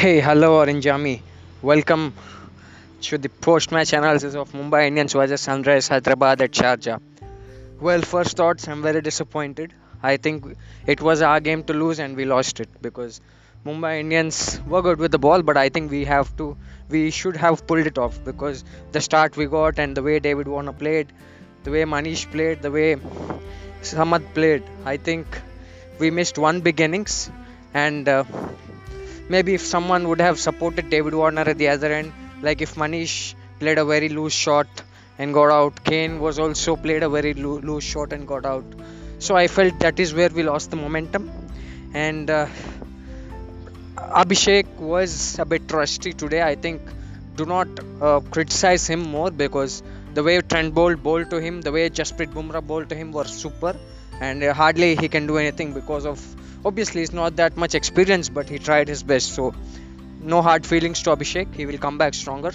Hey, hello Orange Army. Welcome to the post-match analysis of Mumbai Indians versus Sunrise Hyderabad at Sharjah. Well, first thoughts, I'm very disappointed. I think it was our game to lose and we lost it because Mumbai Indians were good with the ball, but I think we have to, we should have pulled it off because the start we got and the way David Warner played, the way Manish played, the way Samad played, I think we missed one big innings and uh, maybe if someone would have supported David Warner at the other end, like if Manish played a very loose shot and got out, Kane was also played a very loo- loose shot and got out. So I felt that is where we lost the momentum, and uh, Abhishek was a bit rusty today. I think do not uh, criticize him more because the way Trent Boult bowled to him, the way Jasprit Bumrah bowled to him were super, and uh, hardly he can do anything because of obviously he's not that much experience, but he tried his best. So no hard feelings to Abhishek. He will come back stronger.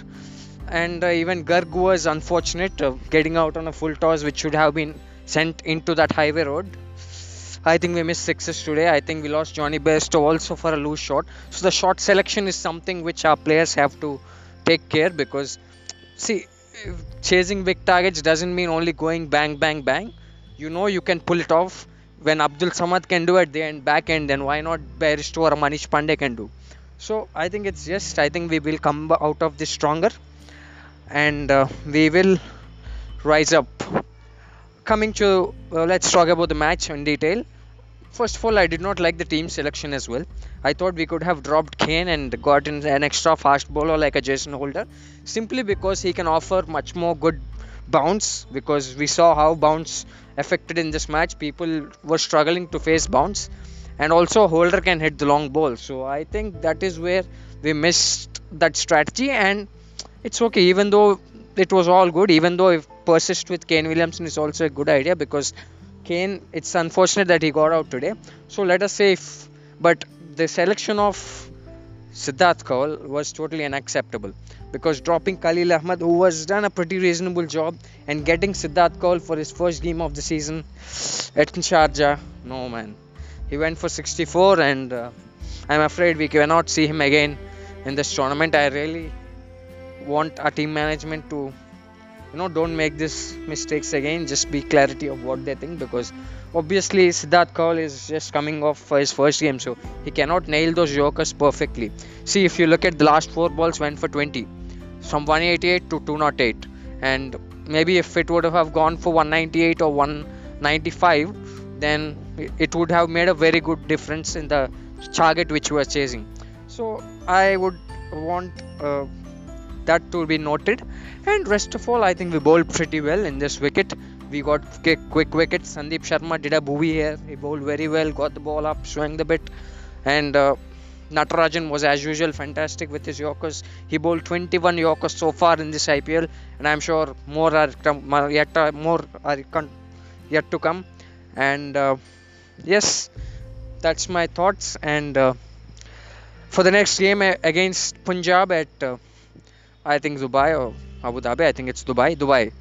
And uh, even Garg was unfortunate uh, getting out on a full toss, which should have been sent into that highway road. I think we missed sixes today. I think we lost Jonny Bairstow also for a loose shot. So the shot selection is something which our players have to take care because see chasing big targets doesn't mean only going bang bang bang. You know you can pull it off. When Abdul Samad can do at the end back end, then why not Bairstow or Manish Pandey can do? So I think it's just I think we will come out of this stronger and uh, we will rise up. Coming to uh, let's talk about the match in detail. First of all, I did not like the team selection as well. I thought we could have dropped Kane and gotten an extra fast bowler like a Jason Holder, simply because he can offer much more good bounce. Because we saw how bounce affected in this match. People were struggling to face bounce, and also Holder can hit the long ball. So I think that is where we missed that strategy, and it's okay. Even though it was all good, even though if persist with Kane Williamson is also a good idea because Kane, it's unfortunate that he got out today. So let us say if, but the selection of Siddharth Kaul was totally unacceptable because dropping Khalil Ahmed, who was done a pretty reasonable job, and getting Siddharth Kaul for his first game of the season at Sharjah, no man, he went for 64, and uh, I'm afraid we cannot see him again in this tournament. I really want our team management to you know don't make these mistakes again. Just be clarity of what they think because obviously Siddharth Kaul is just coming off for his first game so he cannot nail those yorkers perfectly. See if you look at the last four balls went for 20 from 188 to 208 and maybe if it would have gone for 198 or 195 then it would have made a very good difference in the target which we were chasing. So I would want uh, that to be noted. And rest of all i think we bowled pretty well in this wicket. We got quick, quick wickets. Sandeep sharma did a booby here. He bowled very well got the ball up swung the bit. And uh, Natarajan was as usual fantastic with his Yorkers. He bowled 21 Yorkers so far in this IPL, and I'm sure more are yet to, more are yet to come. And uh, yes, that's my thoughts. And uh, for the next game against Punjab at uh, I think Dubai or Abu Dhabi. I think it's Dubai. Dubai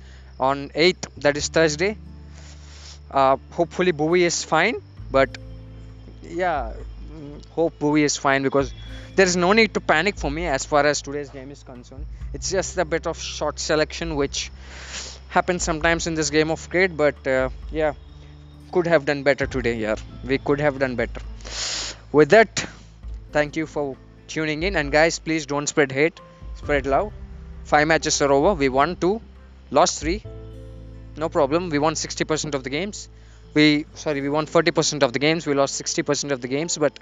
on 8th, that is Thursday. Uh, hopefully, Bhuvi is fine, but yeah, hope Bhuvi is fine because there is no need to panic for me as far as today's game is concerned. It's just a bit of short selection which happens sometimes in this game of cricket, but uh, yeah, could have done better today. Yeah, we could have done better. With that, thank you for tuning in, and guys, please don't spread hate spread love. Five matches are over. We won two, lost three. No problem. We won 60% of the games. We sorry, we won 40% of the games. We lost 60% of the games. But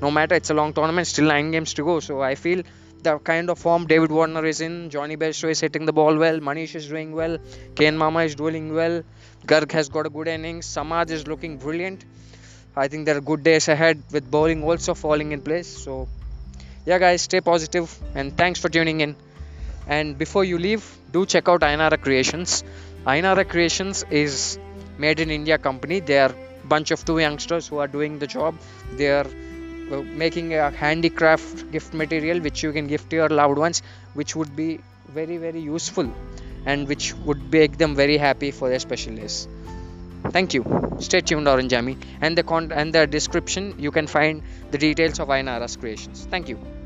no matter, it's a long tournament. Still nine games to go. So I feel the kind of form David Warner is in. Jonny Bairstow is hitting the ball well. Manish is doing well. Kane Mama is doing well. Garg has got a good innings. Samad is looking brilliant. I think there are good days ahead with bowling also falling in place. So yeah guys stay positive and thanks for tuning in and before you leave do check out Ainara Creations Ainara Creations is made in India company. They are bunch of two youngsters who are doing the job. They are uh, making a handicraft gift material which you can gift to your loved ones which would be very very useful and which would make them very happy for their special days. Thank you. Stay tuned orange and the con- and the description you can find the details of Ainara's creations. Thank you